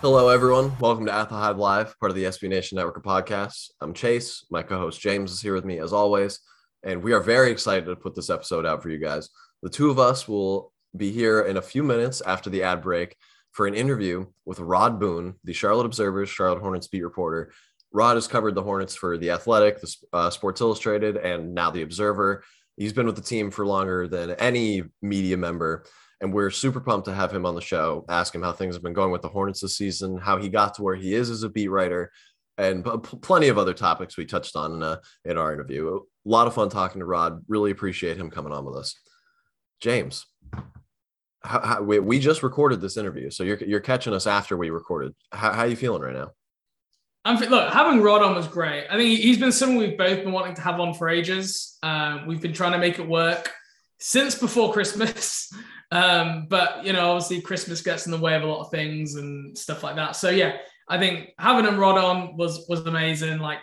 Hello, everyone. Welcome to At Hive Live, part of the SB Nation Network of podcasts. I'm Chase. My co-host James is here with me as always, and we are very excited to put this episode out for you guys. The two of us will be here in a few minutes after the ad break for an interview with Rod Boone, the Charlotte Observer's Charlotte Hornets beat reporter. Rod has covered the Hornets for the Athletic, the uh, Sports Illustrated, and now the Observer. He's been with the team for longer than any media member and we're super pumped to have him on the show. Ask him how things have been going with the Hornets this season, how he got to where he is as a beat writer, and p- plenty of other topics we touched on in, uh, in our interview. A lot of fun talking to Rod. Really appreciate him coming on with us. James, how, how, we, we just recorded this interview, so you're you're catching us after we recorded. How how you feeling right now? I'm look having Rod on was great. I think he's been someone we've both been wanting to have on for ages. Um, we've been trying to make it work since before Christmas, um, but you know, obviously Christmas gets in the way of a lot of things and stuff like that. So yeah, I think having him Rod on was was amazing. Like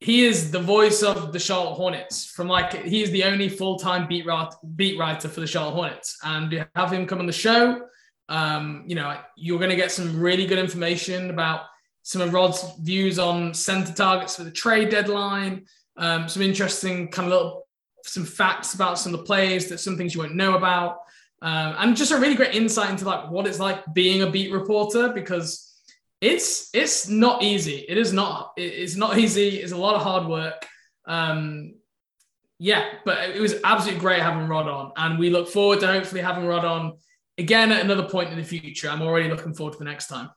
he is the voice of the Charlotte Hornets. From like he is the only full time beat writer, beat writer for the Charlotte Hornets, and to have him come on the show, um, you know, you're going to get some really good information about some of Rod's views on center targets for the trade deadline. Um, some interesting kind of little some facts about some of the plays that some things you won't know about, um, and just a really great insight into like what it's like being a beat reporter because it's it's not easy. It is not. It's not easy. It's a lot of hard work. Um, yeah, but it was absolutely great having Rod on, and we look forward to hopefully having Rod on again at another point in the future. I'm already looking forward to the next time.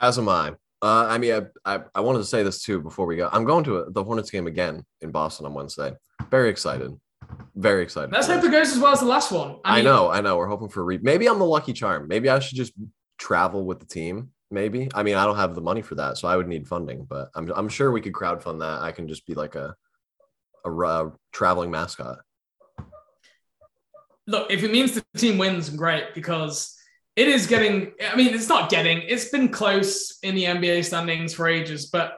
As am I. Uh, I mean, I, I I wanted to say this too before we go. I'm going to a, the Hornets game again in Boston on Wednesday. Very excited. Very excited. Let's hope it goes as well as the last one. I, mean, know, I know. We're hoping for a re- maybe I'm the lucky charm. Maybe I should just travel with the team. Maybe. I mean, I don't have the money for that, so I would need funding. But I'm I'm sure we could crowdfund that. I can just be like a a, uh, traveling mascot. Look, if it means the team wins, great because it is getting. I mean, it's not getting. It's been close in the NBA standings for ages, but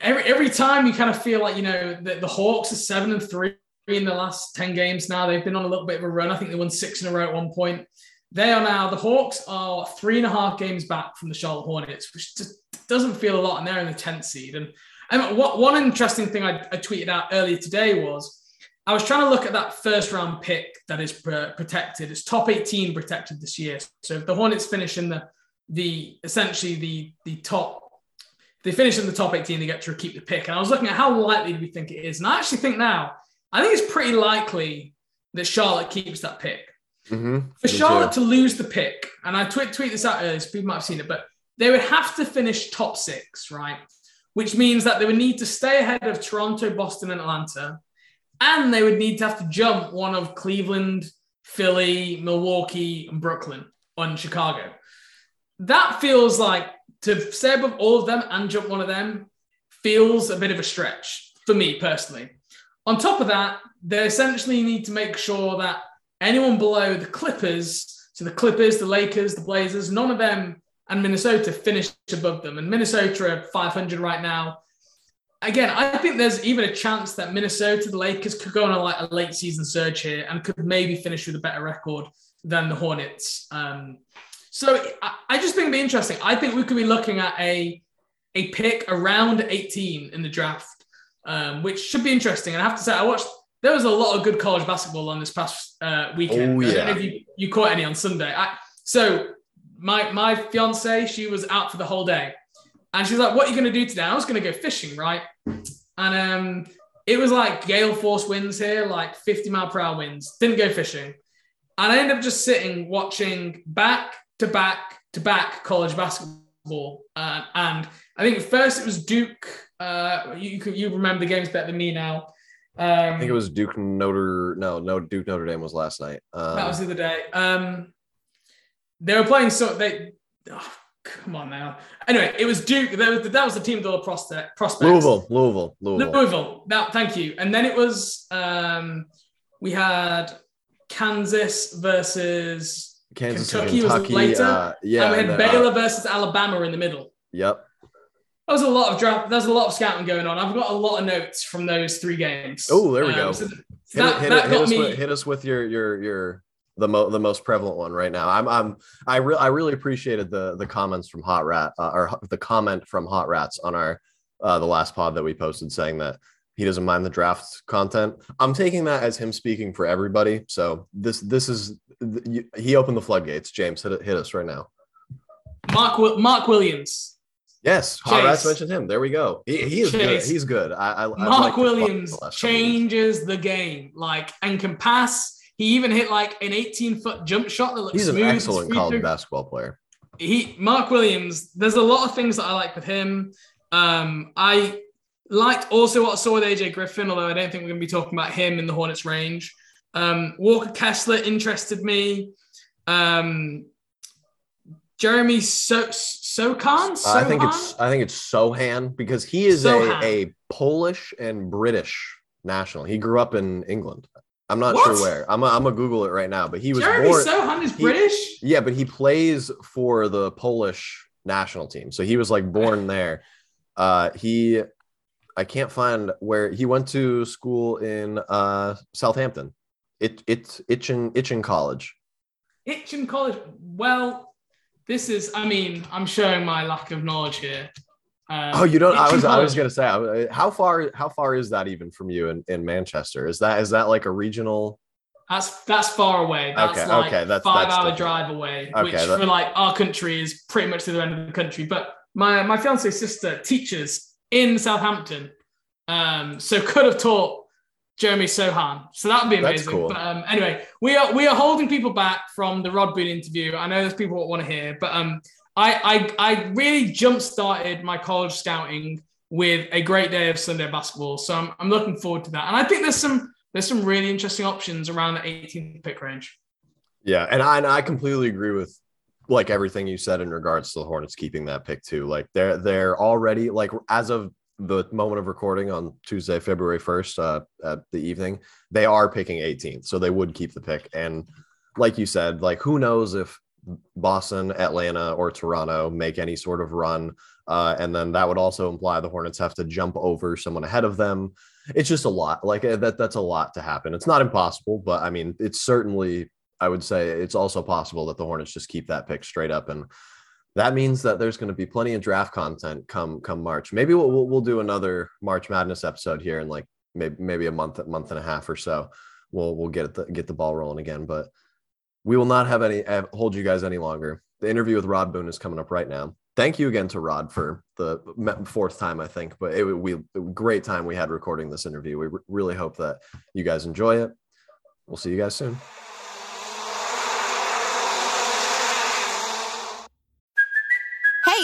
every every time you kind of feel like you know the, the Hawks are seven and three in the last ten games now. They've been on a little bit of a run. I think they won six in a row at one point. They are now the Hawks are three and a half games back from the Charlotte Hornets, which just doesn't feel a lot, and they're in the tenth seed. And, and what one interesting thing I, I tweeted out earlier today was I was trying to look at that first round pick that is pr- protected. It's top 18 protected this year. So if the Hornets finish in the the essentially the the top, they finish in the top 18, they get to keep the pick. And I was looking at how likely do we think it is, and I actually think now I think it's pretty likely that Charlotte keeps that pick. Mm-hmm. For Charlotte to lose the pick, and I tweet, tweet this out earlier, so people might have seen it, but they would have to finish top six, right? Which means that they would need to stay ahead of Toronto, Boston, and Atlanta. And they would need to have to jump one of Cleveland, Philly, Milwaukee, and Brooklyn on Chicago. That feels like to stay above all of them and jump one of them feels a bit of a stretch for me personally. On top of that, they essentially need to make sure that anyone below the Clippers So the Clippers, the Lakers, the Blazers, none of them and Minnesota finish above them. And Minnesota are 500 right now. Again, I think there's even a chance that Minnesota, the Lakers, could go on a, like a late season surge here and could maybe finish with a better record than the Hornets. Um, so I, I just think it'd be interesting. I think we could be looking at a a pick around 18 in the draft, um, which should be interesting. And I have to say, I watched. There was a lot of good college basketball on this past uh, weekend. Oh, yeah. I don't know if you, you caught any on Sunday. I, so my my fiance, she was out for the whole day, and she's like, "What are you going to do today?" I was going to go fishing, right? And um, it was like gale force winds here, like 50 mile per hour winds. Didn't go fishing, and I ended up just sitting watching back to back to back college basketball, uh, and I think first it was Duke. Uh, you you, you remember the games better than me now. Um, I think it was Duke Notre. No, no, Duke Notre Dame was last night. Um, that was the other day. Um, they were playing so they. Oh, come on now. Anyway, it was Duke. That was, that was the team of the prospect, prospects. Louisville, Louisville, Louisville. Louisville. That, thank you. And then it was um, we had Kansas versus Kansas Kentucky, Kentucky. was later. uh, yeah. and we had and, uh, Baylor versus Alabama in the middle. Yep. There was a lot of draft. There's a lot of scouting going on. I've got a lot of notes from those three games. Oh, there we Um, go. so Hit, that, hit, that hit, got us me. with, hit us with your your your the mo- the most prevalent one right now. I'm I'm I really I really appreciated the the comments from Hot Rat uh, or the comment from Hot Rats on our uh, the last pod that we posted saying that he doesn't mind the draft content. I'm taking that as him speaking for everybody. So this this is he opened the floodgates. James, hit hit us right now. Mark Mark Williams. Yes, Chase. Rats mentioned him. There we go. He, he is good. He's good. I, I Mark Williams the last couple weeks. changes the game, like and can pass. He even hit like an 18 foot jump shot that looks He's an smooth. excellent college throw- basketball player. He Mark Williams. There's a lot of things that I like with him. Um, I liked also what I saw with AJ Griffin, although I don't think we're going to be talking about him in the Hornets range. Um, Walker Kessler interested me. Um, Jeremy so- Sokan. I think Sochan? it's I think it's Sochan because he is Sochan. a, a Polish and British national. He grew up in England. I'm not What? sure where. I'm I'm gonna Google it right now. But he was Jeremy born. Sochan is he- British. yeah, but he plays for the Polish national team. So he was like born there. Uh, he I can't find where he went to school in uh, Southampton. It it's Itchen Itchen College. Hitchin College. Well, this is. I mean, I'm showing my lack of knowledge here. Um, Oh, you don't. I was. I was gonna say. I- How far? How far is that even from you in, in Manchester? Is that is that like a regional? That's that's far away. That's Okay, like okay, that's- five that's hour different. drive away, Okay, which that- for like our country is pretty much to the end of the country. But my my fiance's sister teaches in Southampton, um, so could have taught Jeremy Sochan. So that would be amazing. cool. But um, anyway, we are we are holding people back from the Rod Boone interview. I know there's people that want to hear, but um, I I I really jump started my college scouting with a great day of Sunday basketball. So I'm, I'm looking forward to that. And I think there's some there's some really interesting options around the 18th pick range. Yeah, and I and I completely agree with like everything you said in regards to the Hornets keeping that pick too. Like they're they're already like as of the moment of recording on Tuesday, February first, uh, at the evening, they are picking 18th, so they would keep the pick. And like you said, like who knows if Boston, Atlanta, or Toronto make any sort of run, uh, and then that would also imply the Hornets have to jump over someone ahead of them. It's just a lot. Like uh, that. That's a lot to happen. It's not impossible, but I mean, it's certainly I would say it's also possible that the Hornets just keep that pick straight up, and that means that there's going to be plenty of draft content come come March. Maybe we'll we'll, we'll do another March Madness episode here in like maybe maybe a month month and a half or so. We'll we'll get the get the ball rolling again, but we will not have any uh, hold you guys any longer. The interview with Rod Boone is coming up right now. Thank you again to Rod for the fourth time, I think, but it we great time we had recording this interview. We really hope that you guys enjoy it. We'll see you guys soon. Hey,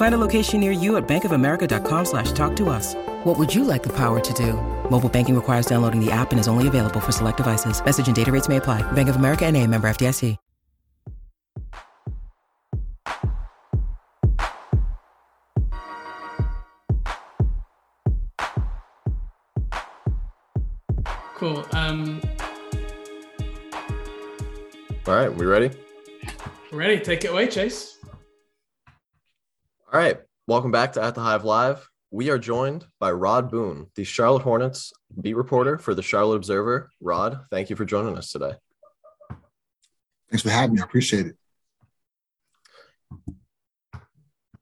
Find a location near you at bankofamerica.com slash talk to us. What would you like the power to do? Mobile banking requires downloading the app and is only available for select devices. Message and data rates may apply. Bank of America and a member FDIC. Cool. Um, All right, we ready? ready? Take it away, Chase. All right, welcome back to At the Hive Live. We are joined by Rod Boone, the Charlotte Hornets beat reporter for the Charlotte Observer. Rod, thank you for joining us today. Thanks for having me. I appreciate it.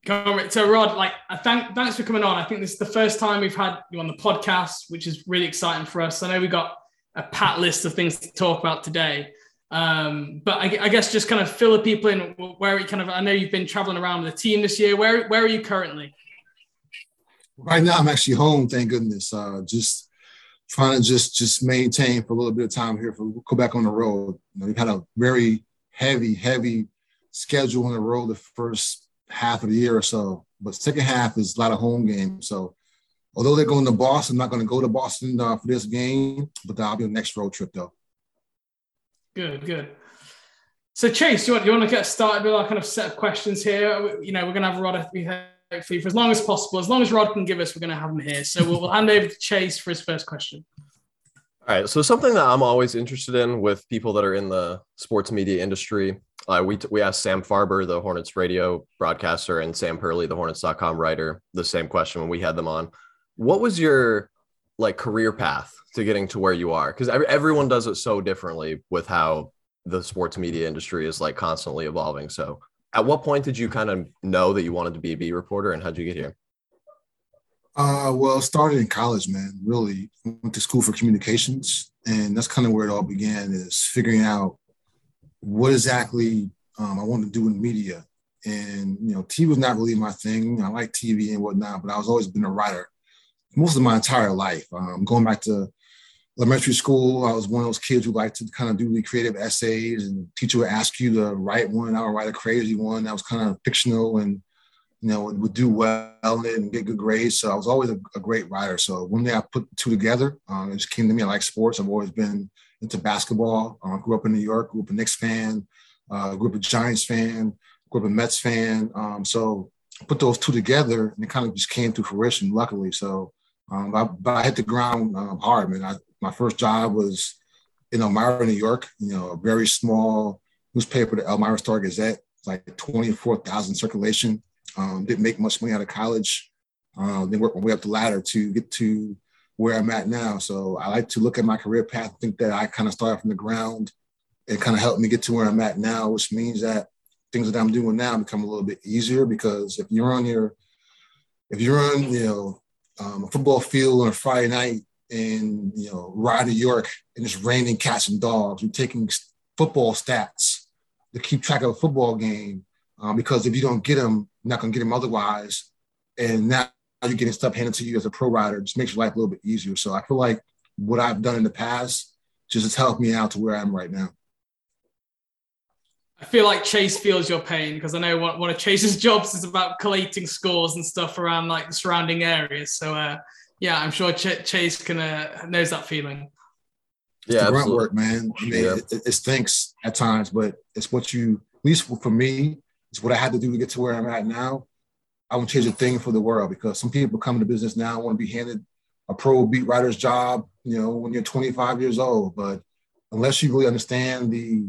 Come- So, Rod, like, I thank thanks for coming on. I think this is the first time we've had you on the podcast, which is really exciting for us. I know we got a pat list of things to talk about today, um, but I, I guess just kind of fill the people in. Where you kind of, I know you've been traveling around with the team this year. Where where are you currently? Right now, I'm actually home. Thank goodness. Uh, just trying to just just maintain for a little bit of time here. For go back on the road. You know, we've had a very heavy, heavy schedule on the road the first half of the year or so, but second half is a lot of home games. So, although they're going to Boston, I'm not going to go to Boston uh, for this game, but I'll be on the next road trip though. Good, good. So, Chase, you want you want to get started with our kind of set of questions here? You know, we're going to have Rod you for as long as possible. As long as Rod can give us, we're going to have him here. So we'll, we'll hand over to Chase for his first question. All right. So something that I'm always interested in with people that are in the sports media industry, uh, we we asked Sam Farber, the Hornets radio broadcaster, and Sam Perley, the Hornets.com writer, the same question when we had them on. What was your like career path to getting to where you are? Because everyone does it so differently with how the sports media industry is like constantly evolving. So, at what point did you kind of know that you wanted to be a beat reporter, and how'd you get here? Uh, well, started in college, man. Really went to school for communications, and that's kind of where it all began. Is figuring out what exactly um, I wanted to do in media. And you know, TV was not really my thing. I like TV and whatnot, but I was always been a writer most of my entire life. Um, going back to elementary school, I was one of those kids who liked to kind of do the creative essays, and teacher would ask you to write one. I would write a crazy one that was kind of fictional and you know, would do well and get good grades. So I was always a, a great writer. So one day I put two together. Um, it just came to me. I like sports. I've always been into basketball. Uh, grew up in New York. Grew up a Knicks fan. Uh, grew up a Giants fan. Grew up a Mets fan. Um, so put those two together, and it kind of just came to fruition. Luckily, so um, I, but I hit the ground um, hard, man. I, my first job was in Elmira, New York. You know, a very small newspaper, the Elmira Star Gazette. Like 24,000 circulation. Um, didn't make much money out of college. Um, then worked my way up the ladder to get to where I'm at now. So I like to look at my career path, think that I kind of started from the ground. It kind of helped me get to where I'm at now, which means that things that I'm doing now become a little bit easier because if you're on your, if you're on, you know, um, a football field on a Friday night in, you know, Rye, New York, and it's raining cats and dogs, you're taking football stats to keep track of a football game um, because if you don't get them, you're not to get them otherwise. And now you're getting stuff handed to you as a pro rider, just makes your life a little bit easier. So I feel like what I've done in the past just has helped me out to where I am right now. I feel like Chase feels your pain because I know one, one of Chase's jobs is about collating scores and stuff around like the surrounding areas. So uh, yeah, I'm sure Ch- Chase can uh, knows that feeling. Yeah, it's grunt work, man. I mean, yeah. it, it, stinks at times, but it's what you, at least for me, it's what I had to do to get to where I'm at now. I won't change a thing for the world because some people come into business now want to be handed a pro beat writer's job, you know, when you're 25 years old. But unless you really understand the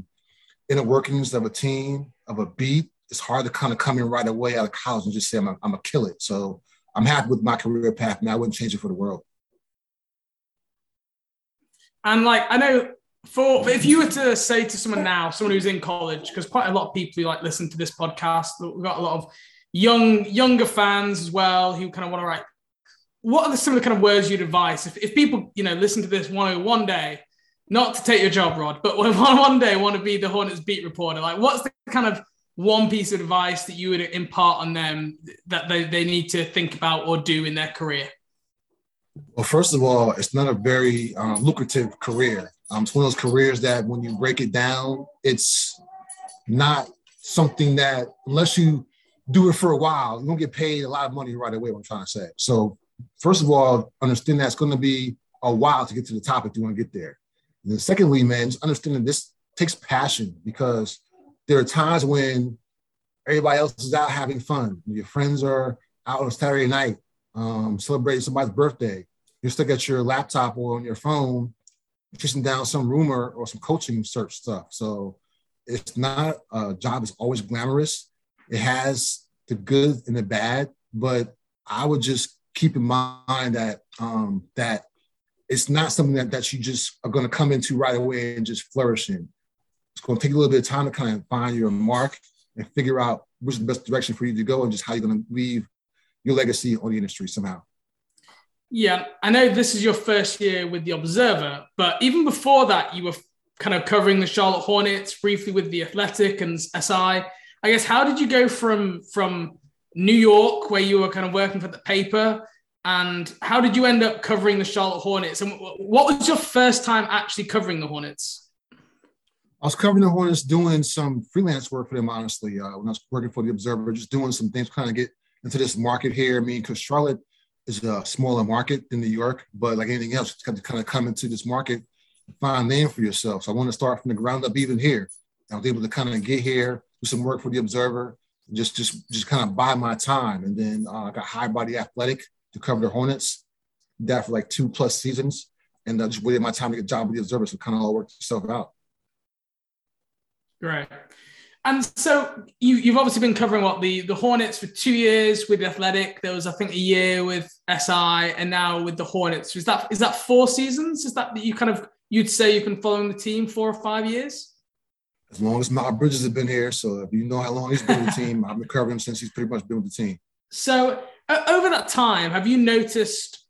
inner workings of a team, of a beat, it's hard to kind of come in right away out of college and just say, I'm I'm a kill it. So I'm happy with my career path and I wouldn't change it for the world. And like, I know for if you were to say to someone now, someone who's in college, because quite a lot of people who like listen to this podcast, we've got a lot of young younger fans as well who kind of want to write. What are the, the kind of words you'd advise if, if people you know listen to this one day not to take your job, Rod, but when one day want to be the Hornets beat reporter, like what's the kind of one piece of advice that you would impart on them that they, they need to think about or do in their career? Well, first of all, it's not a very um, lucrative career. Um, it's one of those careers that when you break it down, it's not something that unless you do it for a while, you don't get paid a lot of money right away. What I'm trying to say. So, first of all, understand that it's going to be a while to get to the top if you want to get there. And secondly, man, just understanding this takes passion because there are times when everybody else is out having fun. Your friends are out on a Saturday night um, celebrating somebody's birthday. You're stuck at your laptop or on your phone, chasing down some rumor or some coaching search stuff. So it's not a job is always glamorous. It has the good and the bad, but I would just keep in mind that um, that it's not something that, that you just are going to come into right away and just flourish in. It's going to take a little bit of time to kind of find your mark and figure out which is the best direction for you to go and just how you're going to leave your legacy on the industry somehow. Yeah, I know this is your first year with the Observer, but even before that, you were kind of covering the Charlotte Hornets briefly with the Athletic and SI. I guess how did you go from from New York, where you were kind of working for the paper, and how did you end up covering the Charlotte Hornets? And what was your first time actually covering the Hornets? I was covering the Hornets, doing some freelance work for them. Honestly, uh, when I was working for the Observer, just doing some things, kind of get into this market here. I mean, because Charlotte is a smaller market than New York, but like anything else, it's got to kind of come into this market, find a name for yourself. So I want to start from the ground up, even here. I was able to kind of get here, do some work for the Observer, just just just kind of buy my time, and then uh, I got by the Athletic to cover the Hornets. That for like two plus seasons, and uh, just waited my time to get a job with the Observer, so kind of all worked itself out. Right. And so you, you've obviously been covering what the, the Hornets for two years with the Athletic. There was, I think, a year with SI, and now with the Hornets. Is that is that four seasons? Is that that you kind of you'd say you've been following the team four or five years? As long as Miles Bridges has been here, so if you know how long he's been with the team, I've been covering him since he's pretty much been with the team. So over that time, have you noticed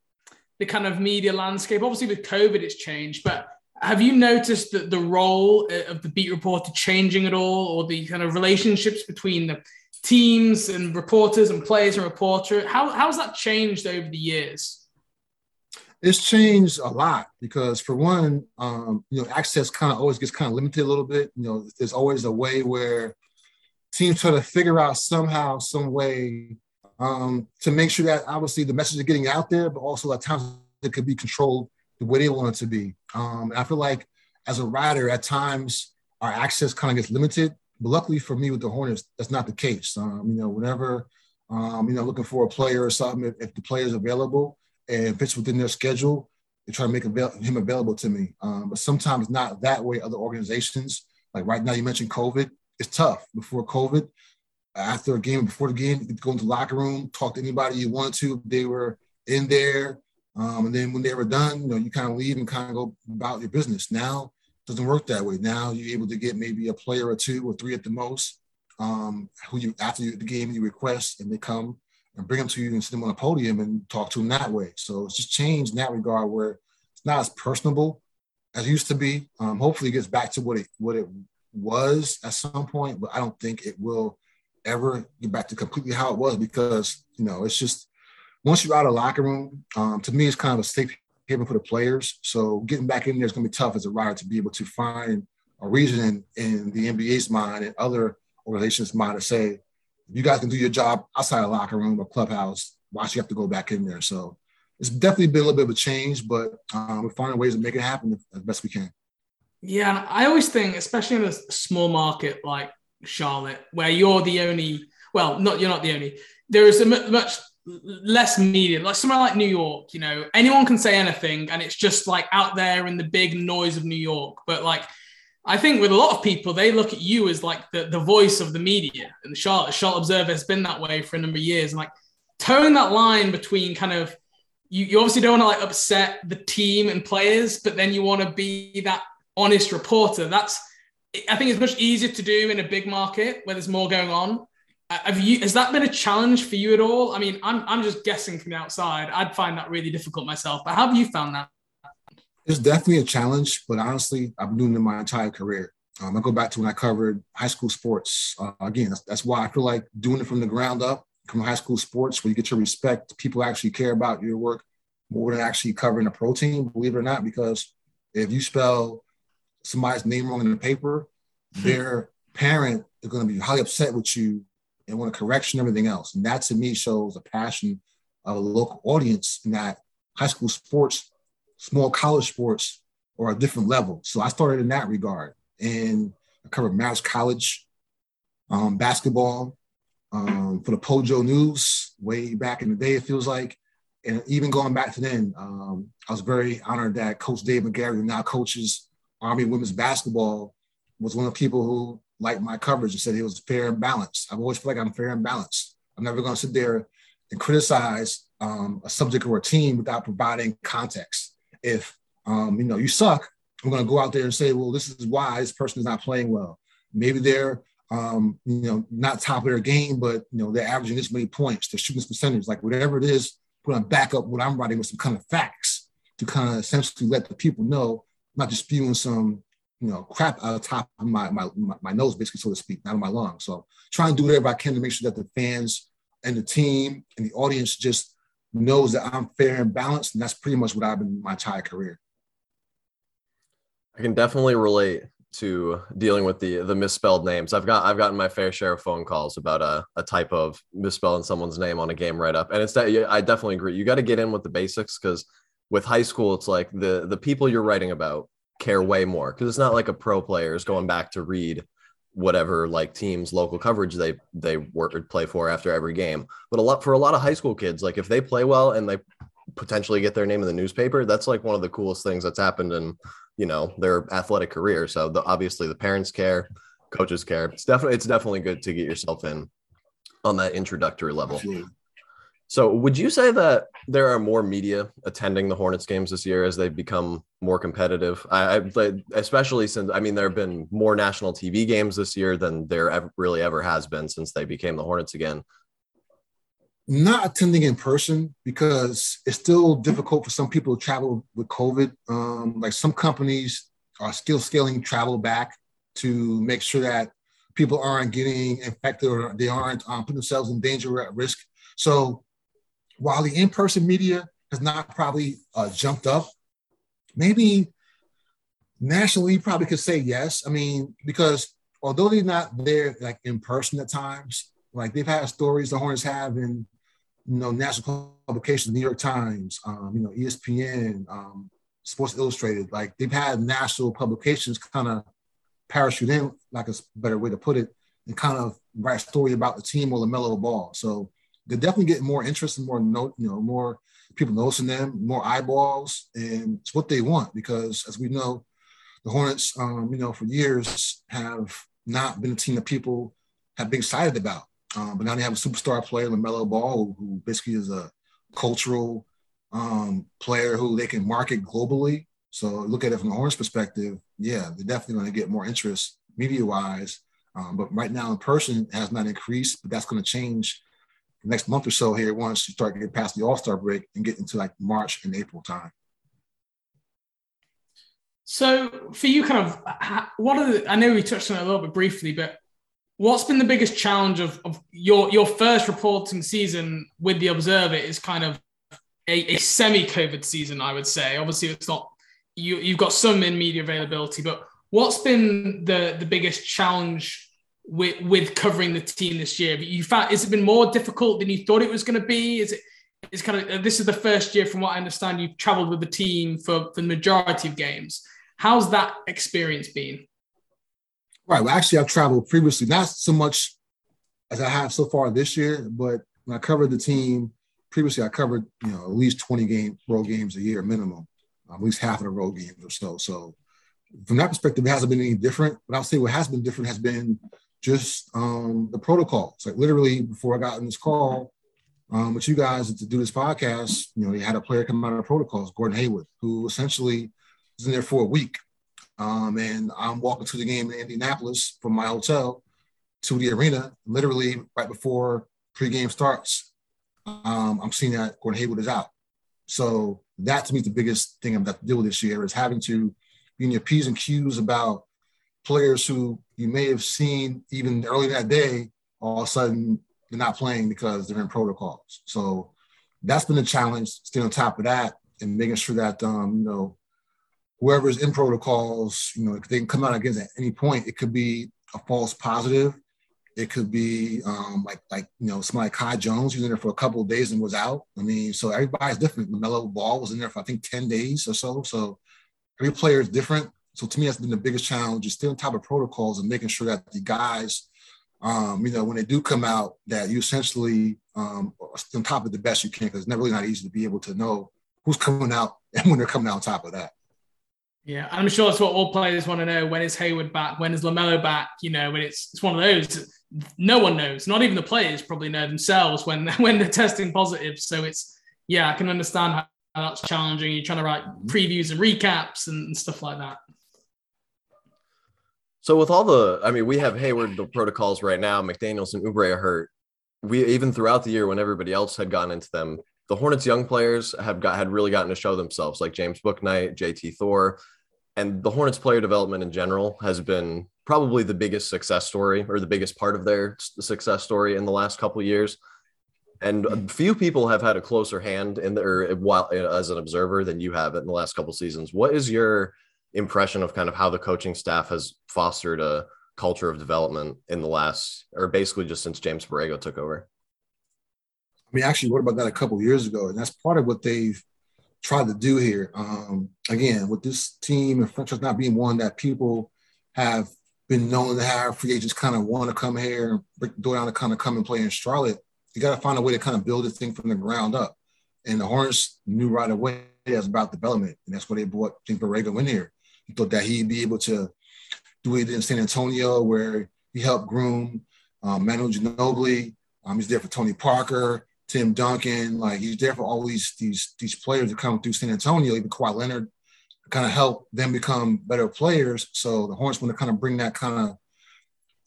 the kind of media landscape? Obviously, with COVID, it's changed, but have you noticed that the role uh, of the beat reporter changing at all, or the kind of relationships between the teams and reporters and players and reporter? How how's that changed over the years? It's changed a lot because, for one, um, you know, access kind of always gets kind of limited a little bit. You know, there's always a way where teams try to figure out somehow, some way um, to make sure that obviously the message is getting out there, but also at times it could be controlled the way they want it to be. Um, I feel like as a writer, at times our access kind of gets limited. But luckily for me with the Hornets, that's not the case. Um, you know, whenever um, you know looking for a player or something, if, if the player is available and fits within their schedule, they try to make avail- him available to me. Um, but sometimes not that way. Other organizations, like right now, you mentioned COVID. It's tough. Before COVID, after a game, before the game, you could go into the locker room, talk to anybody you wanted to. They were in there um, and then when they were done, you know, you kind of leave and kind of go about your business. Now doesn't work that way. Now you're able to get maybe a player or two or three at the most, um, who you after the game you request, and they come and bring them to you and sit them on a podium and talk to them that way. So it's just changed in that regard where it's not as personable as it used to be. Um, hopefully, it gets back to what it what it was at some point, but I don't think it will ever get back to completely how it was because you know it's just once you're out of locker room, um, to me, it's kind of a safe haven for the players. So getting back in there is going to be tough as a rider to be able to find a reason in, the NBA's mind and other organizations' mind to say, you guys can do your job outside of locker room or clubhouse. Why should you have to go back in there? So it's definitely been a little bit of a change, but um, we're finding ways to make it happen as best we can. Yeah, and I always think, especially in a small market like Charlotte, where you're the only, well, not you're not the only. There is a much less media, like somewhere like New York, you know, anyone can say anything and it's just like out there in the big noise of New York. But like, I think with a lot of people, they look at you as like the, the voice of the media. And the Charlotte, Charlotte Observer has been that way for a number of years. And like, toeing that line between kind of, you, you obviously don't want to like upset the team and players, but then you want to be that honest reporter. That's, I think it's much easier to do in a big market where there's more going on. Have you? Has that been a challenge for you at all? I mean, I'm I'm just guessing from the outside. I'd find that really difficult myself. But how have you found that? It's definitely a challenge, but honestly, I've been doing it my entire career. Um, I go back to when I covered high school sports. Uh, again, that's, that's why I feel like doing it from the ground up, from high school sports, where you get your respect, people actually care about your work more than actually covering a pro team, believe it or not, because if you spell somebody's name wrong in the paper, hmm. their parent is going to be highly upset with you and want a correction and everything else. And that to me shows a passion of a local audience in that high school sports, small college sports are a different level. So I started in that regard. And I covered Marist College um, basketball um, for the Pojo News way back in the day, it feels like. And even going back to then, um, I was very honored that Coach Dave Magarity, who now coaches Army women's basketball, was one of the people who liked my coverage and said it was fair and balanced. I've always felt like I'm fair and balanced. I'm never going to sit there and criticize um, a subject or a team without providing context. If um, you know you suck, I'm going to go out there and say, well, this is why this person is not playing well. Maybe they're um, you know not top of their game, but you know they're averaging this many points, they're shooting this percentage, like whatever it is. I'm going to back up what I'm writing with some kind of facts to kind of essentially let the people know, not just spewing some you know crap out of top of my, my my nose, basically, so to speak, not of my lungs. So try and do whatever I can to make sure that the fans and the team and the audience just knows that I'm fair and balanced, and that's pretty much what I've been my entire career. I can definitely relate to dealing with the the misspelled names. I've got I've gotten my fair share of phone calls about a, a type of misspelling someone's name on a game write up, and it's that I definitely agree. You got to get in with the basics because with high school, it's like the the people you're writing about care way more because it's not like a pro player is going back to read whatever like teams local coverage they they work or play for after every game. But a lot for a lot of high school kids like if they play well and they potentially get their name in the newspaper that's like one of the coolest things that's happened in you know their athletic career. So the, obviously the parents care coaches care. It's definitely it's definitely good to get yourself in on that introductory level. Absolutely. So, would you say that there are more media attending the Hornets games this year as they've become more competitive? I, I especially since I mean there have been more national TV games this year than there ever, really ever has been since they became the Hornets again. Not attending in person because it's still difficult for some people to travel with COVID. Um, like some companies are still scaling travel back to make sure that people aren't getting infected or they aren't um, putting themselves in danger or at risk. So while the in-person media has not probably uh, jumped up, maybe nationally you probably could say yes. I mean, because although they're not there like in person at times, like they've had stories the Hornets have in you know national publications, New York Times, um, you know ESPN, um, Sports Illustrated. Like they've had national publications kind of parachute in, like a better way to put it, and kind of write a story about the team or LaMelo Ball. So they're definitely getting more interest and more note, you know, more people noticing them, more eyeballs, and it's what they want because, as we know, the Hornets, um, you know, for years have not been a team that people have been excited about. Um, but now they have a superstar player, LaMelo Ball, who, basically is a cultural um, player who they can market globally. So look at it from the Hornets perspective. Yeah, they're definitely going to get more interest media wise. Um, but right now in person has not increased, but that's going to change next month or so here once you start getting past the All Star break and get into like March and April time. So for you, kind of, what are the, I know we touched on it a little bit briefly, but what's been the biggest challenge of, of your your first reporting season with the Observer is kind of a, a semi-COVID season, I would say. Obviously, it's not you. You've got some in media availability, but what's been the the biggest challenge with with covering the team this year? You found is it been more difficult than you thought it was going to be? Is it is kind of uh, this is the first year, from what I understand, you've travelled with the team for, for the majority of games. How's that experience been? Right. Well, actually, I've traveled previously, not so much as I have so far this year, but when I covered the team previously, I covered you know at least twenty game road games a year minimum, at least half of the road games or so. So from that perspective, it hasn't been any different. But I'll say what has been different has been just um, the protocols. Like literally before I got in this call um, with you guys to do this podcast, you know, you had a player come out of protocols, Gordon Hayward, who essentially was in there for a week. Um, and I'm walking to the game in Indianapolis from my hotel to the arena, literally right before pregame starts. Um, I'm seeing that Gordon Hayward is out. So that to me is the biggest thing I've got to deal with this year is having to be in your P's and Q's about players who you may have seen even early that day, all of a sudden they're not playing because they're in protocols. So that's been a challenge, staying on top of that and making sure that um, you know, whoever's in protocols, you know, if they can come out against at any point. It could be a false positive. It could be um, like like you know somebody like Kai Jones who's in there for a couple of days and was out. I mean, so everybody's different. LaMelo Ball was in there for I think ten days or so. So every player is different. So to me, that's been the biggest challenge: is staying on top of protocols and making sure that the guys, um, you know, when they do come out, that you essentially um, on top of the best you can, because it's never really not easy to be able to know who's coming out and when they're coming out on top of that. Yeah, I'm sure that's what all players want to know. When is Hayward back? When is Lamelo back? You know, when it's it's one of those. No one knows. Not even the players probably know themselves when when they're testing positive. So it's yeah, I can understand how that's challenging. You're trying to write previews and recaps and stuff like that. So with all the, I mean, we have Hayward the protocols right now. McDaniel's and Oubre are hurt. We even throughout the year when everybody else had gone into them, the Hornets young players have got had really gotten to show themselves, like James Bouknight, JT Thor, and the Hornets player development in general has been probably the biggest success story or the biggest part of their success story in the last couple years. And few people have had a closer hand in there while as an observer than you have in the last couple seasons. What is your impression of kind of how the coaching staff has fostered a culture of development in the last, or basically just since James Borrego took over? I mean, actually, what about that a couple years ago? And that's part of what they've tried to do here. Um, again, with this team and franchise not being one that people have been known to have free agents kind of want to come here, break the door down to kind of come and play in Charlotte. You got to find a way to kind of build this thing from the ground up. And the Hornets knew right away was about development, and that's why they brought James Borrego in here. He thought that he'd be able to do it in San Antonio, where he helped groom um, Manu Ginobili. Um, he's there for Tony Parker. Tim Duncan, like he's there for all these these these players that come through San Antonio, even Kawhi Leonard, kind of help them become better players. So the Hornets want to kind of bring that kind of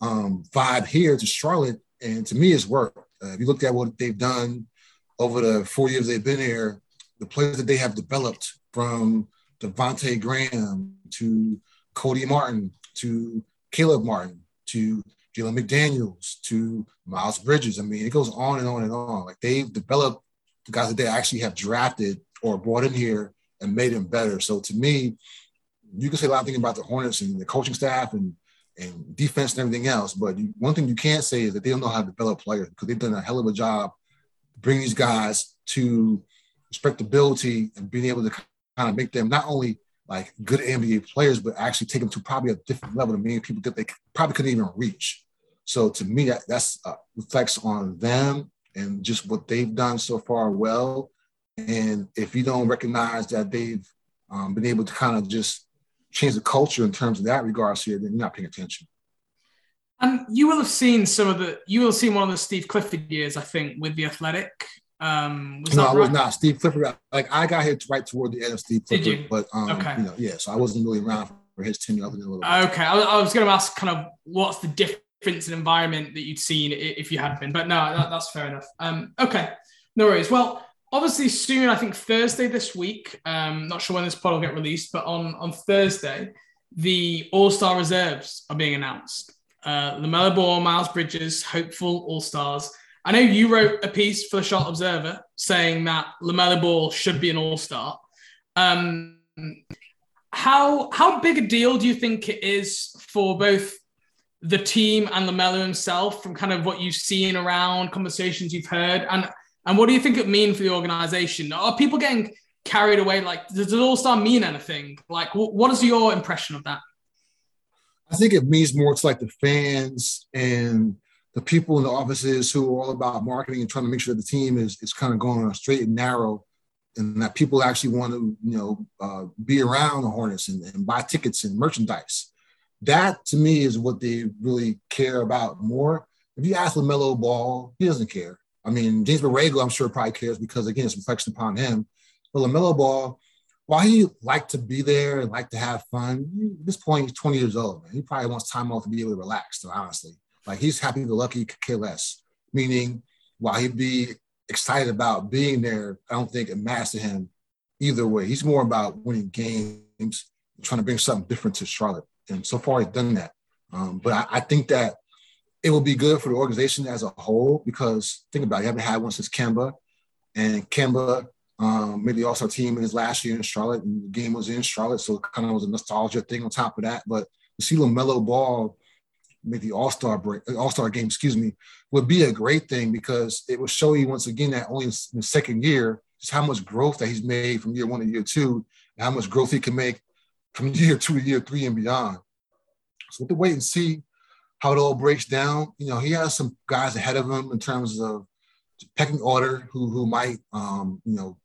um, vibe here to Charlotte, and to me, it's worked. Uh, if you look at what they've done over the four years they've been here, the players that they have developed from Devonte Graham to Cody Martin to Caleb Martin to Jalen McDaniels to Miles Bridges. I mean, it goes on and on and on. Like they've developed the guys that they actually have drafted or brought in here and made them better. So to me, you can say a lot of things about the Hornets and the coaching staff and and defense and everything else. But you, one thing you can't say is that they don't know how to develop players because they've done a hell of a job bringing these guys to respectability and being able to kind of make them not only like good NBA players, but actually take them to probably a different level than many people that they probably couldn't even reach. So to me, that that's uh, reflects on them and just what they've done so far well. And if you don't recognize that they've um, been able to kind of just change the culture in terms of that regards here, then you're not paying attention. And you will have seen some of the, you will have seen one of the Steve Clifford years, I think, with the Athletic. Um, was no, I right? was not. Steve Clifford, like I got here right toward the end of Steve Clifford, Did you? but um, Okay. you know, yeah, so I wasn't really around for his tenure other than a little. Okay, I was, I was going to ask kind of what's the difference in environment that you'd seen if you had been, but no, that, that's fair enough. Um, okay, no worries. Well, obviously soon, I think Thursday this week. Um, not sure when this pod will get released, but on on Thursday, the All Star reserves are being announced. Uh, Lamelo Ball, Miles Bridges, hopeful All Stars. I know you wrote a piece for the Charlotte Observer saying that Lamelo Ball should be an All Star. Um, how how big a deal do you think it is for both the team and Lamelo himself from kind of what you've seen around conversations you've heard? And and what do you think it mean for the organization? Are people getting carried away? Like does it all star mean anything? Like wh- what is your impression of that? I think it means more to like the fans and the people in the offices who are all about marketing and trying to make sure that the team is, is kind of going on a straight and narrow and that people actually want to, you know, uh, be around the Hornets and, and buy tickets and merchandise. That to me is what they really care about more. If you ask LaMelo Ball, he doesn't care. I mean, James Borrego, I'm sure probably cares because again, it's reflection upon him. But LaMelo Ball, while he liked to be there and like to have fun, at this point, he's 20 years old, man. He probably wants time off to be able to relax, to honestly. Like he's happy go lucky, could care less. Meaning, while he'd be excited about being there, I don't think it matters to him, either way. He's more about winning games, trying to bring something different to Charlotte. And so far, he's done that. Um, but I, I, think that it will be good for the organization as a whole because think about it, you haven't had one since Kemba. And Kemba um, made the All Star team in his last year in Charlotte, and the game was in Charlotte. So it kind of was a nostalgia thing on top of that. But to see LaMelo Ball make the All Star break, All Star game, excuse me, would be a great thing because it will show you once again that only in the second year just how much growth that he's made from year one to year two, and how much growth he can make from year two to year three and beyond. So we have to wait and see how it all breaks down. You know, he has some guys ahead of him in terms of pecking order who who might um, you know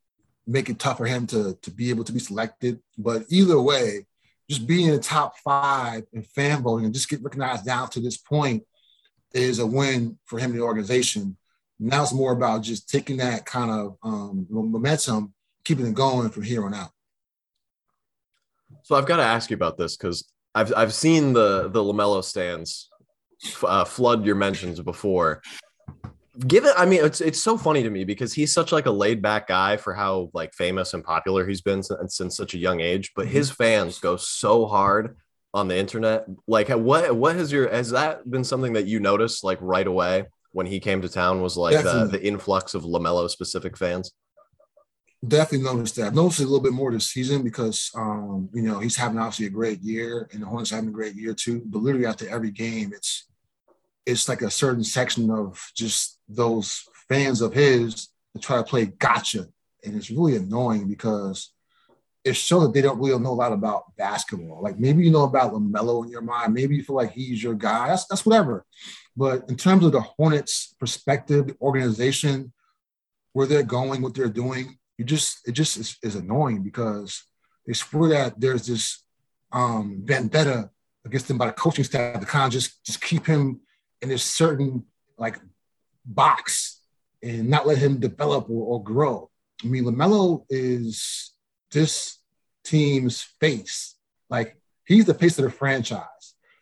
make it tough for him to to be able to be selected. But either way, just being in the top five in fan voting and just get recognized down to this point is a win for him and the organization. Now it's more about just taking that kind of um, momentum, keeping it going from here on out. So I've got to ask you about this because I've I've seen the the Lamelo stands uh, flood your mentions before. Given, I mean, it's it's so funny to me because he's such like a laid back guy for how like famous and popular he's been since, since such a young age. But his fans go so hard on the internet. Like, what what has your has that been something that you noticed like right away? when he came to town was like the, the, influx of LaMelo specific fans? Definitely noticed that. I've noticed it a little bit more this season because, um, you know, he's having obviously a great year and the Hornets having a great year too. But literally after every game, it's it's like a certain section of just those fans of his to try to play gotcha. And it's really annoying because it shows that they don't really know a lot about basketball. Like maybe you know about LaMelo in your mind. Maybe you feel like he's your guy. That's, that's whatever. But in terms of the Hornets' perspective, the organization, where they're going, what they're doing, you just it just is, is annoying because they swear that there's this um, vendetta against him by the coaching staff to kind of just just keep him in this certain like box and not let him develop or, or grow. I mean, LaMelo is this team's face. Like he's the face of the franchise.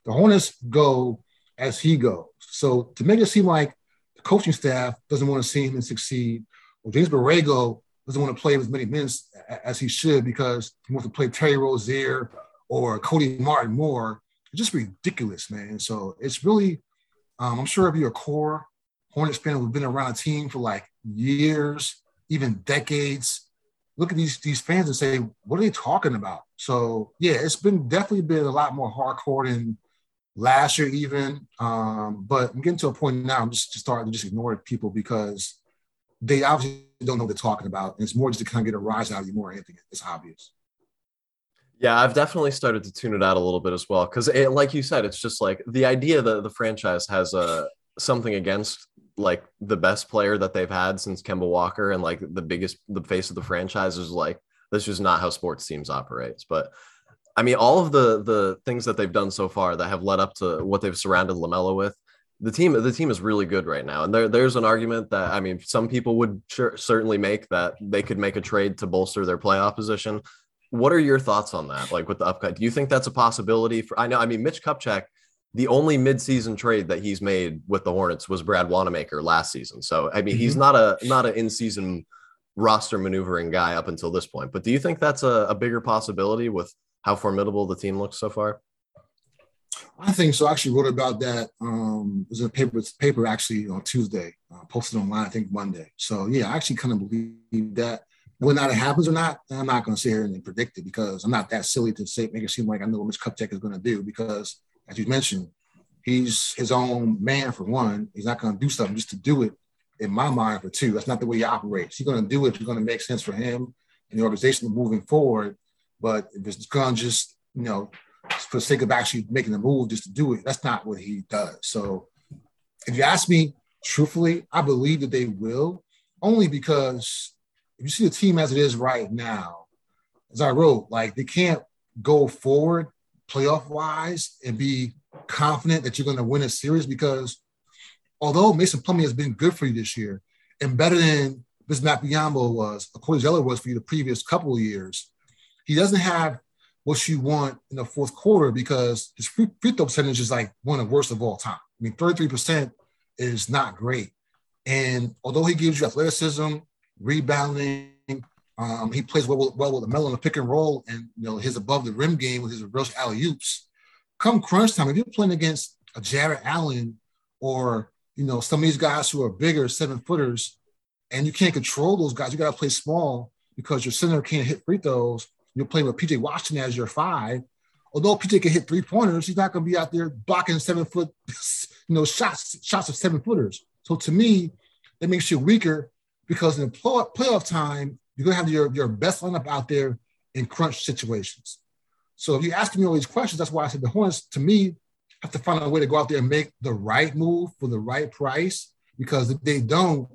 The Hornets go as he goes. So to make it seem like the coaching staff doesn't want to see him succeed, or James Borrego doesn't want to play as many minutes as he should because he wants to play Terry Rozier or Cody Martin more, it's just ridiculous, man. So it's really, um, I'm sure if you're a core Hornets fan who've been around a team for like years, even decades, look at these these fans and say, what are they talking about? So yeah, it's been definitely been a lot more hardcore than last year even. Um, but I'm getting to a point now. I'm just, just starting to just ignore people because they obviously don't know what they're talking about. And it's more just to kind of get a rise out of you more anything. It's obvious. Yeah, I've definitely started to tune it out a little bit as well because, like you said, it's just like the idea that the franchise has a uh, something against like the best player that they've had since Kemba Walker and like the biggest the face of the franchise is like that's just not how sports teams operates. But I mean, all of the the things that they've done so far that have led up to what they've surrounded Lamelo with, the team the team is really good right now. And there there's an argument that I mean, some people would sure, certainly make that they could make a trade to bolster their playoff position. What are your thoughts on that? Like with the upcut, do you think that's a possibility? For I know, I mean, Mitch Kupchak, the only midseason trade that he's made with the Hornets was Brad Wanamaker last season. So I mean, mm-hmm. he's not a not an in season roster maneuvering guy up until this point. But do you think that's a, a bigger possibility with how formidable the team looks so far? I think so. I actually wrote about that. Um, it was a paper, paper actually on Tuesday, uh, posted online, I think Monday. So yeah, I actually kind of believe that. Whether it happens or not, I'm not going to sit here and predict it because I'm not that silly to say make it seem like I know what Mitch Kupchak is going to do. Because as you mentioned, he's his own man for one. He's not going to do something just to do it. In my mind, for two, that's not the way he operates. He's going to do it. It's going to make sense for him and the organization moving forward. But if it's gonna just, you know, for the sake of actually making the move just to do it, that's not what he does. So if you ask me truthfully, I believe that they will, only because if you see the team as it is right now, as I wrote, like they can't go forward playoff wise and be confident that you're going to win a series because although Mason Plumlee has been good for you this year and better than Bismack Biyombo was, Cody Zeller was for you the previous couple of years, he doesn't have what you want in the fourth quarter because his free, free throw percentage is like one of the worst of all time. I mean, 33% is not great. And although he gives you athleticism, rebounding, Um, he plays well, well with LaMelo in the pick and roll, and you know his above the rim game with his reverse alley oops. Come crunch time, if you're playing against a Jarrett Allen or you know some of these guys who are bigger, seven footers, and you can't control those guys, you got to play small because your center can't hit free throws. You're playing with PJ Washington as your five. Although PJ can hit three pointers, he's not going to be out there blocking seven foot, you know, shots shots of seven footers. So to me, that makes you weaker because in the playoff time, you're going to have your, your best lineup out there in crunch situations. So if you're asking me all these questions, that's why I said the Hornets, to me, have to find a way to go out there and make the right move for the right price. Because if they don't,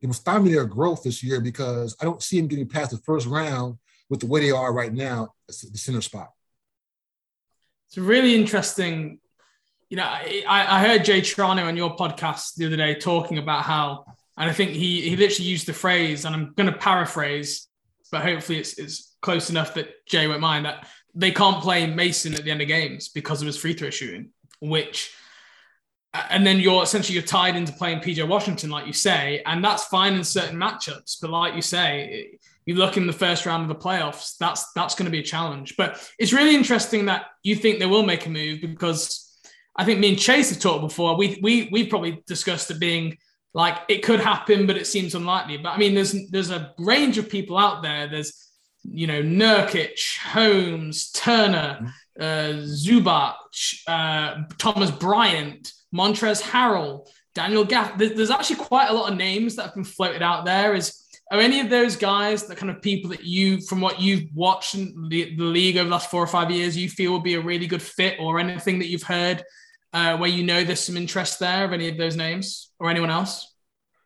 it will stymie their growth this year because I don't see them getting past the first round with the way they are right now at the center spot. It's really interesting. You know, I, I heard Jay Triano on your podcast the other day talking about how, and I think he he literally used the phrase, and I'm going to paraphrase, but hopefully it's, it's close enough that Jay won't mind that they can't play Mason at the end of games because of his free throw shooting, which and then you're essentially you're tied into playing PJ Washington, like you say, and that's fine in certain matchups. But like you say, you look in the first round of the playoffs, that's that's going to be a challenge. But it's really interesting that you think they will make a move because I think me and Chase have talked before. We we we probably discussed it being like it could happen, but it seems unlikely. But I mean, there's there's a range of people out there. There's you know Nurkic, Holmes, Turner, uh, Zubac, uh, Thomas Bryant, Montrezl Harrell, Daniel Gaff. There's actually quite a lot of names that have been floated out there. Is are any of those guys the kind of people that you, from what you've watched in the, the league over the last four or five years, you feel would be a really good fit, or anything that you've heard uh, where you know there's some interest there of any of those names or anyone else?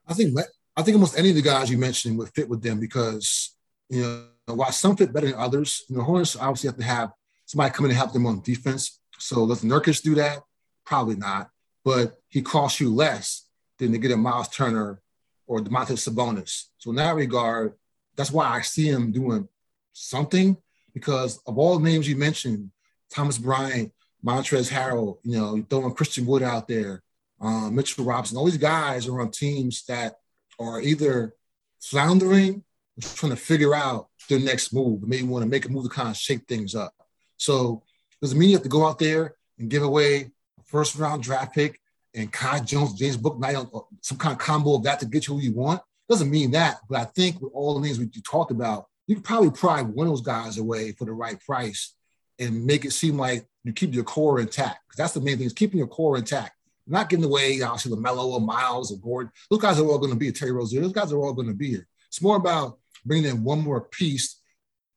I think I think almost any of the guys you mentioned would fit with them because you know while some fit better than others, you know Hornets obviously have to have somebody come in and help them on defense. So does Nurkic do that? Probably not. But he costs you less than to get a Miles Turner or Domantas Sabonis. So in that regard, that's why I see him doing something because of all the names you mentioned, Thomas Bryant, Montrezl Harrell, you know, throwing Christian Wood out there, um, Mitchell Robinson, all these guys are on teams that are either floundering trying to figure out their next move, maybe want to make a move to kind of shake things up. So doesn't mean you have to go out there and give away a first round draft pick and Kai Jones, James Bouknight, some kind of combo of that to get you who you want. Doesn't mean that, but I think with all the things we talked about, you could probably pry one of those guys away for the right price and make it seem like you keep your core intact. Because that's the main thing is keeping your core intact. Not giving away, obviously, LaMelo or Miles or Gordon. Those guys are all going to be Terry Rozier. Those guys are all going to be here. It's more about bringing in one more piece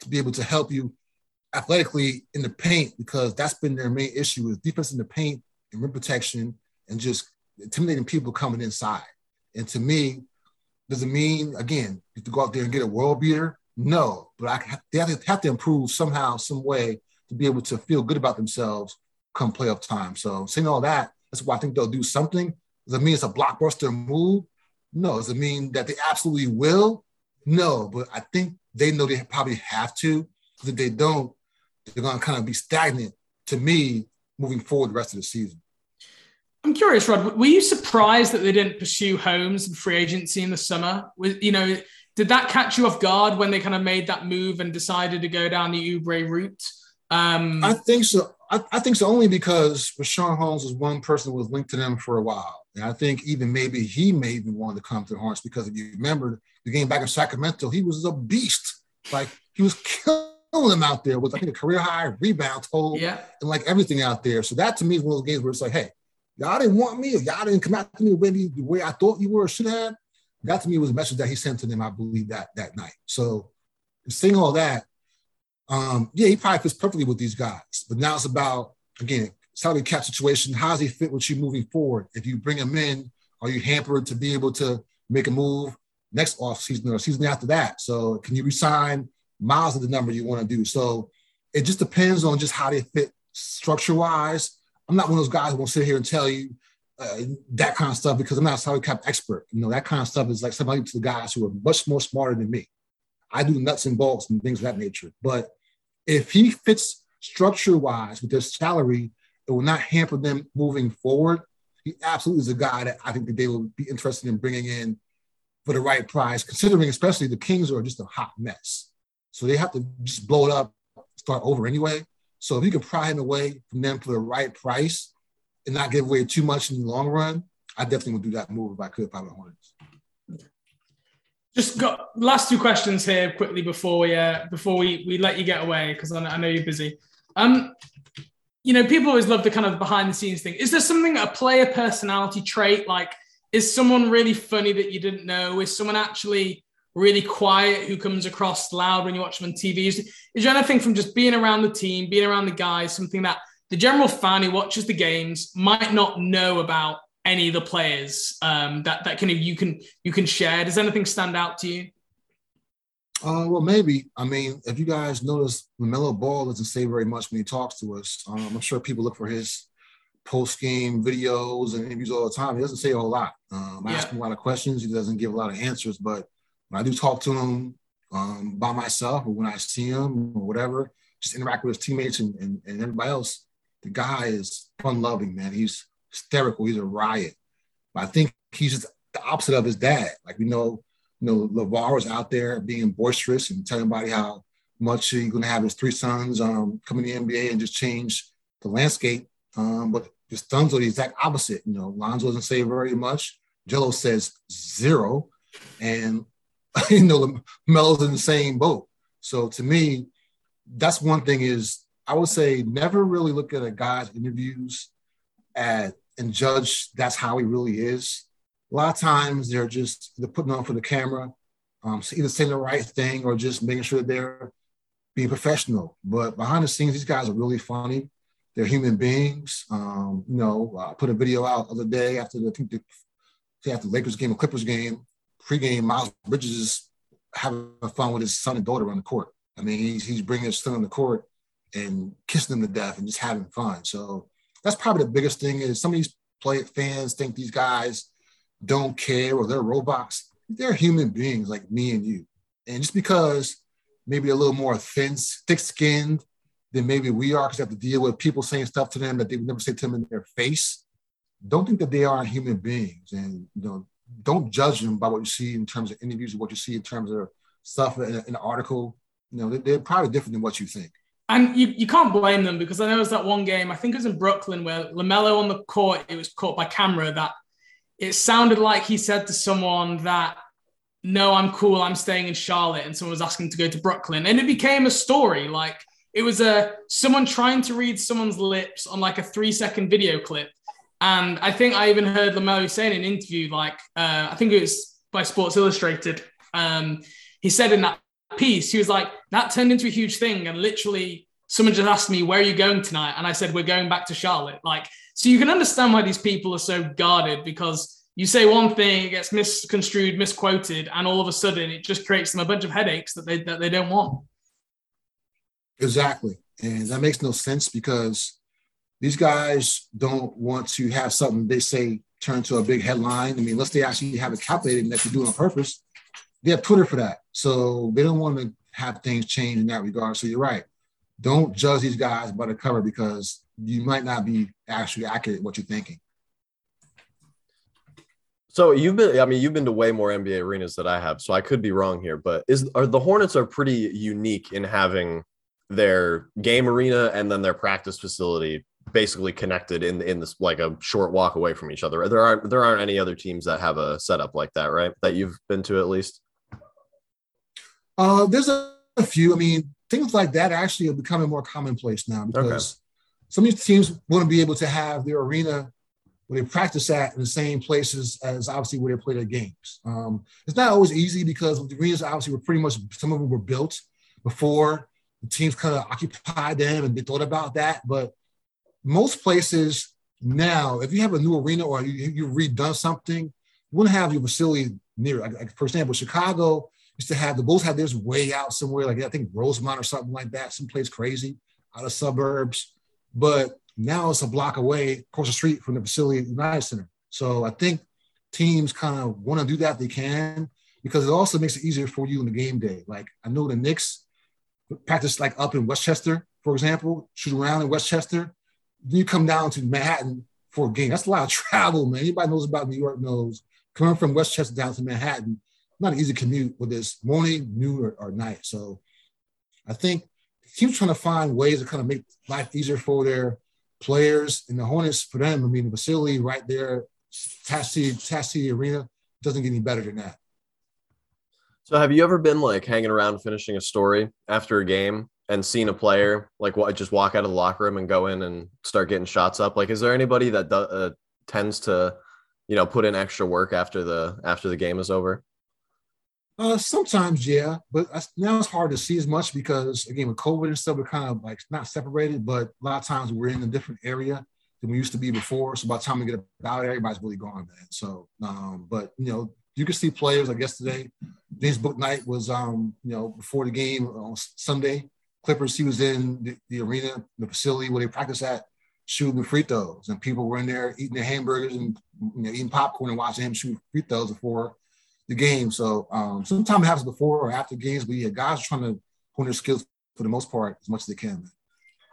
to be able to help you athletically in the paint because that's been their main issue is defense in the paint and rim protection and just intimidating people coming inside. And to me, does it mean again you have to go out there and get a world beater? No, but I they have to, have to improve somehow, some way to be able to feel good about themselves come playoff time. So saying all that, that's why I think they'll do something. Does it mean it's a blockbuster move? No. Does it mean that they absolutely will? No, but I think they know they probably have to. If they don't, they're going to kind of be stagnant to me moving forward the rest of the season. I'm curious, Rod. Were you surprised that they didn't pursue Holmes and free agency in the summer? Was, you know, did that catch you off guard when they kind of made that move and decided to go down the Oubre route? Um, I think so. I, I, think so only because Richaun Holmes was one person who was linked to them for a while. And I think even maybe he may even want to come to the Hornets because if you remember the game back in Sacramento, he was a beast. Like he was killing them out there with I think a career high rebound total yeah. and like everything out there. So that to me is one of those games where it's like, hey, y'all didn't want me, or y'all didn't come out to me the way, the way I thought you were or should have. That to me was a message that he sent to them, I believe, that that night. So seeing all that, um, yeah, he probably fits perfectly with these guys. But now it's about, again, salary cap situation. How does he fit with you moving forward? If you bring him in, are you hampered to be able to make a move next off season or season after that? So can you resign Miles at the number you want to do? So it just depends on just how they fit structure wise I'm not one of those guys who will sit here and tell you uh, that kind of stuff because I'm not a salary cap expert. You know, that kind of stuff is like somebody to the guys who are much more smarter than me. I do nuts and bolts and things of that nature. But if he fits structure wise with their salary, it will not hamper them moving forward. He absolutely is a guy that I think that they will be interested in bringing in for the right price, considering especially the Kings are just a hot mess. So they have to just blow it up, start over anyway. So if you can pry him away from them for the right price and not give away too much in the long run, I definitely would do that move if I could, probably Hornets. Just got last two questions here quickly before we uh, before we we let you get away because I, I know you're busy. Um, you know, people always love the kind of behind the scenes thing. Is there something a player personality trait like? Is someone really funny that you didn't know? Is someone actually really quiet who comes across loud when you watch them on TV? Is, is there anything from just being around the team, being around the guys, something that the general fan who watches the games might not know about any of the players um, that that kind of you can you can share? Does anything stand out to you? Uh, well, maybe. I mean, if you guys notice, LaMelo Ball doesn't say very much when he talks to us. Um, I'm sure people look for his post game videos and interviews all the time. He doesn't say a whole lot. Um, I yeah. ask him a lot of questions. He doesn't give a lot of answers. But when I do talk to him um, by myself or when I see him or whatever, just interact with his teammates and, and, and everybody else, the guy is fun loving, man. He's hysterical. He's a riot. But I think he's just the opposite of his dad. Like we know, you know, LaVar was out there being boisterous and telling everybody how much he's going to have his three sons um, come in the NBA and just change the landscape. Um, but his sons are the exact opposite. You know, Lonzo doesn't say very much. Gelo says zero. And, you know, Melo's in the same boat. So to me, that's one thing is I would say never really look at a guy's interviews at and judge that's how he really is. A lot of times they're just they're putting on for the camera, um, so either saying the right thing or just making sure that they're being professional. But behind the scenes, these guys are really funny. They're human beings. Um, you know, I put a video out the other day after the, I think the, after the Lakers game, a Clippers game, pregame, Miles Bridges is having fun with his son and daughter on the court. I mean, he's, he's bringing his son on the court and kissing them to death and just having fun. So that's probably the biggest thing is some of these play fans think these guys don't care or they're robots. They're human beings like me and you. And just because maybe a little more thin, thick-skinned than maybe we are, because they have to deal with people saying stuff to them that they would never say to them in their face. Don't think that they aren't human beings, and you know, don't judge them by what you see in terms of interviews or what you see in terms of stuff in, an article. You know, they're probably different than what you think. And you, you can't blame them because I know it was that one game, I think it was in Brooklyn, where LaMelo on the court, it was caught by camera that it sounded like he said to someone that, no, I'm cool, I'm staying in Charlotte. And someone was asking to go to Brooklyn. And it became a story. Like it was a someone trying to read someone's lips on like a three second video clip. And I think I even heard LaMelo say in an interview, like, uh, I think it was by Sports Illustrated. Um, he said in that piece, he was like, that turned into a huge thing. And literally, someone just asked me, where are you going tonight? And I said, we're going back to Charlotte. Like, so you can understand why these people are so guarded because you say one thing, it gets misconstrued, misquoted, and all of a sudden it just creates them a bunch of headaches that they, that they don't want. Exactly. And that makes no sense because these guys don't want to have something they say turn to a big headline. I mean, unless they actually have it calculated and that you're doing on purpose, they have Twitter for that. So they don't want to have things change in that regard. So you're right. Don't judge these guys by the cover because you might not be actually accurate what you're thinking. So you've been, I mean, you've been to way more NBA arenas than I have, so I could be wrong here, but is are the Hornets are pretty unique in having their game arena and then their practice facility basically connected in in this like a short walk away from each other. There aren't there aren't any other teams that have a setup like that, right? That you've been to at least. Uh, there's a, a few. I mean, things like that actually are becoming more commonplace now because okay. some of these teams want to be able to have their arena where they practice at in the same places as obviously where they play their games. Um, it's not always easy because the arenas obviously were pretty much some of them were built before the teams kind of occupied them and they thought about that. But most places now, if you have a new arena or you, you've redone something, you want to have your facility near. Like, for example, Chicago used to have the Bulls had theirs way out somewhere, like I think Rosemont or something like that, someplace crazy out of suburbs. But now it's a block away across the street from the facility at United Center. So I think teams kind of want to do that they can because it also makes it easier for you in the game day. Like I know the Knicks practice like up in Westchester, for example, shoot around in Westchester. Then you come down to Manhattan for a game. That's a lot of travel, man. Anybody knows about New York knows coming from Westchester down to Manhattan not an easy commute, whether it's morning, noon, or, or night. So I think teams trying to find ways to kind of make life easier for their players and the Hornets for them. I mean, the facility right there, Tassie Tassie Arena doesn't get any better than that. So have you ever been like hanging around finishing a story after a game and seen a player like what just walk out of the locker room and go in and start getting shots up? Like, is there anybody that do, uh, tends to, you know, put in extra work after the after the game is over? Uh, sometimes, yeah, but now it's hard to see as much because again, with COVID and stuff, we're kind of like not separated, but a lot of times we're in a different area than we used to be before. So by the time we get about everybody's really gone, man. So, um, but you know, you can see players like yesterday. James Bouknight was, um, you know, before the game on Sunday. Clippers, he was in the, the arena, the facility where they practice at, shooting free throws, and people were in there eating their hamburgers and you know, eating popcorn and watching him shoot free throws before the game. So um, sometimes it happens before or after games, but yeah, guys are trying to hone their skills for the most part as much as they can.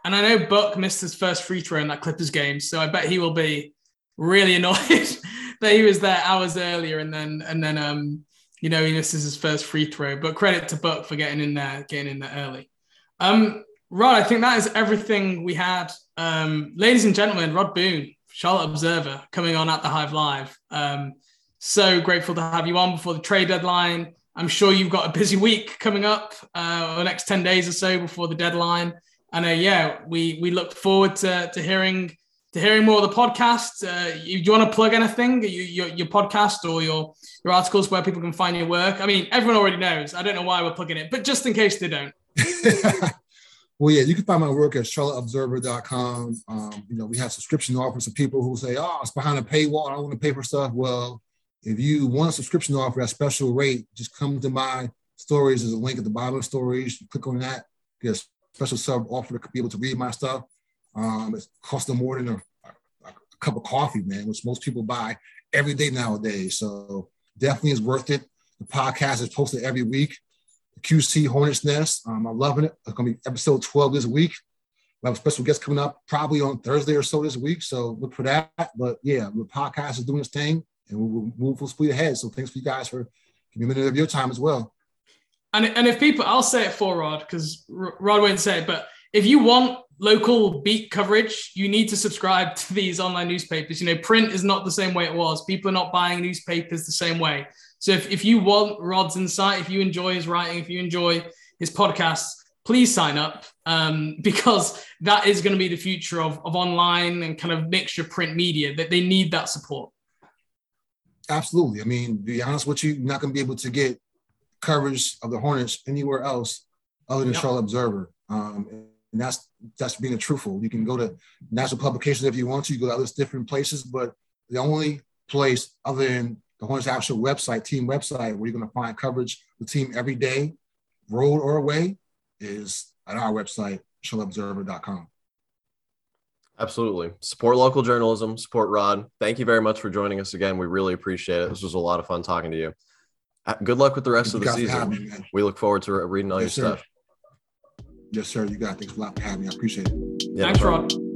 And I know Buck missed his first free throw in that Clippers game, so I bet he will be really annoyed that he was there hours earlier and then and then um you know he misses his first free throw. But credit to Buck for getting in there, getting in there early. Um, Rod, I think that is everything we had. Um, ladies and gentlemen, Rod Boone, Charlotte Observer, coming on at the Hive Live. Um, so grateful to have you on before the trade deadline. I'm sure you've got a busy week coming up, uh, the next 10 days or so before the deadline. And uh, yeah, we we look forward to, to hearing to hearing more of the podcast. Uh, you, do you want to plug anything, you, your, your podcast or your your articles where people can find your work? I mean, everyone already knows. I don't know why we're plugging it, but just in case they don't. well, yeah, you can find my work at charlotteobserver.com. Um, you know, we have subscription offers for people who say, oh, it's behind a paywall. I don't want to pay for stuff. Well, if you want a subscription offer at special rate, just come to my stories. There's a link at the bottom of stories. You click on that, get a special sub offer to be able to read my stuff. Um, it costs them more than a, a, a, cup of coffee, man, which most people buy every day nowadays. So definitely is worth it. The podcast is posted every week. The QC Hornets Nest. Um, I'm loving it. It's to be episode 12 this week. We have a special guest coming up probably on Thursday or so this week. So look for that. But yeah, the podcast is doing its thing and we'll move full speed ahead. So thanks for you guys for giving me a minute of your time as well. And, and if people, I'll say it for Rod because Rod won't say it, but if you want local beat coverage, you need to subscribe to these online newspapers. You know, print is not the same way it was. People are not buying newspapers the same way. So if, if you want Rod's insight, if you enjoy his writing, if you enjoy his podcasts, please sign up um, because that is going to be the future of, of online and kind of mixture print media that they need that support. Absolutely. I mean, be honest with you, you're not going to be able to get coverage of the Hornets anywhere else other than yep. Charlotte Observer. Um, and that's that's being truthful. You can go to national publications if you want to. You go to other different places, but the only place other than the Hornets actual website, team website, where you're going to find coverage the team every day, road or away, is at our website, charlotteobserver.com. Absolutely. Support local journalism, support Rod. Thank you very much for joining us again. We really appreciate it. This was a lot of fun talking to you. Uh, good luck with the rest Thank of the season. Me, we look forward to reading all yes, your sir. stuff. Yes, sir. You got it. Thanks a lot for having me. I appreciate it. Yeah, Thanks, no Rod.